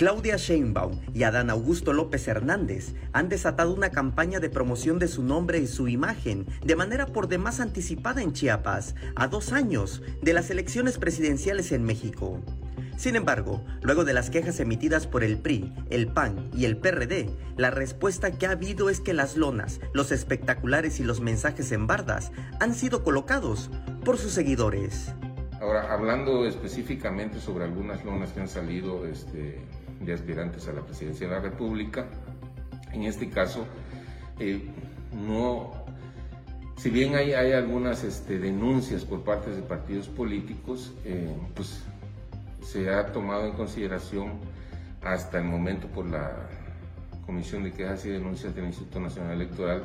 Claudia Sheinbaum y Adán Augusto López Hernández han desatado una campaña de promoción de su nombre y su imagen de manera por demás anticipada en Chiapas, a dos años de las elecciones presidenciales en México. Sin embargo, luego de las quejas emitidas por el PRI, el PAN y el PRD, la respuesta que ha habido es que las lonas, los espectaculares y los mensajes en bardas han sido colocados por sus seguidores. Ahora, hablando específicamente sobre algunas lonas que han salido este, de aspirantes a la presidencia de la República. En este caso, eh, no, si bien hay, hay algunas este, denuncias por parte de partidos políticos, eh, pues se ha tomado en consideración hasta el momento por la Comisión de Quejas y Denuncias del Instituto Nacional Electoral,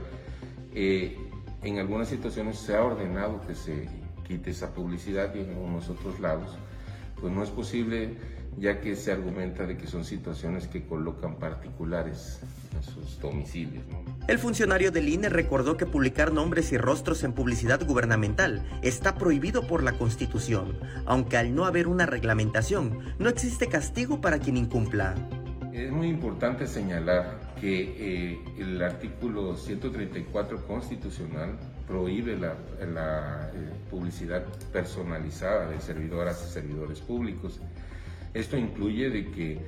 eh, en algunas situaciones se ha ordenado que se quite esa publicidad y en algunos otros lados, pues no es posible ya que se argumenta de que son situaciones que colocan particulares en sus domicilios. El funcionario del INE recordó que publicar nombres y rostros en publicidad gubernamental está prohibido por la Constitución, aunque al no haber una reglamentación, no existe castigo para quien incumpla. Es muy importante señalar que eh, el artículo 134 constitucional prohíbe la, eh, publicidad personalizada de servidoras y servidores públicos. Esto incluye de que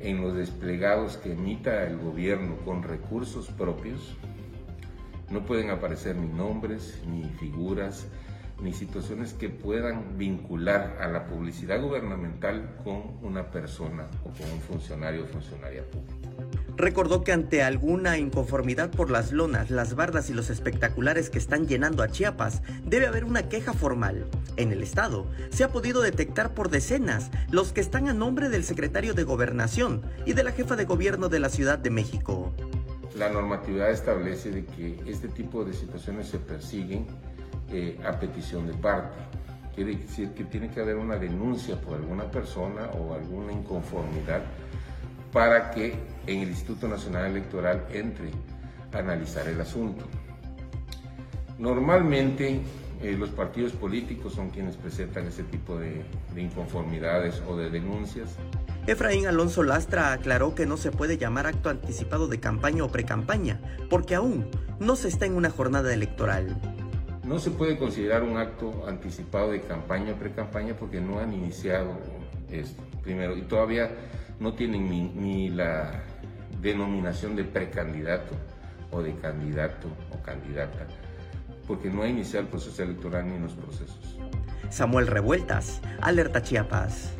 en los desplegados que emita el gobierno con recursos propios no pueden aparecer ni nombres, ni figuras, ni situaciones que puedan vincular a la publicidad gubernamental con una persona o con un funcionario o funcionaria pública. Recordó que ante alguna inconformidad por las lonas, las bardas y los espectaculares que están llenando a Chiapas, debe haber una queja formal. En el estado se ha podido detectar por decenas los que están a nombre del secretario de Gobernación y de la jefa de gobierno de la Ciudad de México. La normatividad establece de que este tipo de situaciones se persiguen eh, a petición de parte. Quiere decir que tiene que haber una denuncia por alguna persona o alguna inconformidad para que en el Instituto Nacional Electoral entre a analizar el asunto. Normalmente eh, los partidos políticos son quienes presentan ese tipo de, de inconformidades o de denuncias. Efraín Alonso Lastra aclaró que no se puede llamar acto anticipado de campaña o precampaña, porque aún no se está en una jornada electoral. No se puede considerar un acto anticipado de campaña o precampaña porque no han iniciado esto, primero, y todavía no tienen ni, la denominación de precandidato o de candidato o candidata, porque no ha iniciado el proceso electoral ni los procesos. Samuel Revueltas, Alerta Chiapas.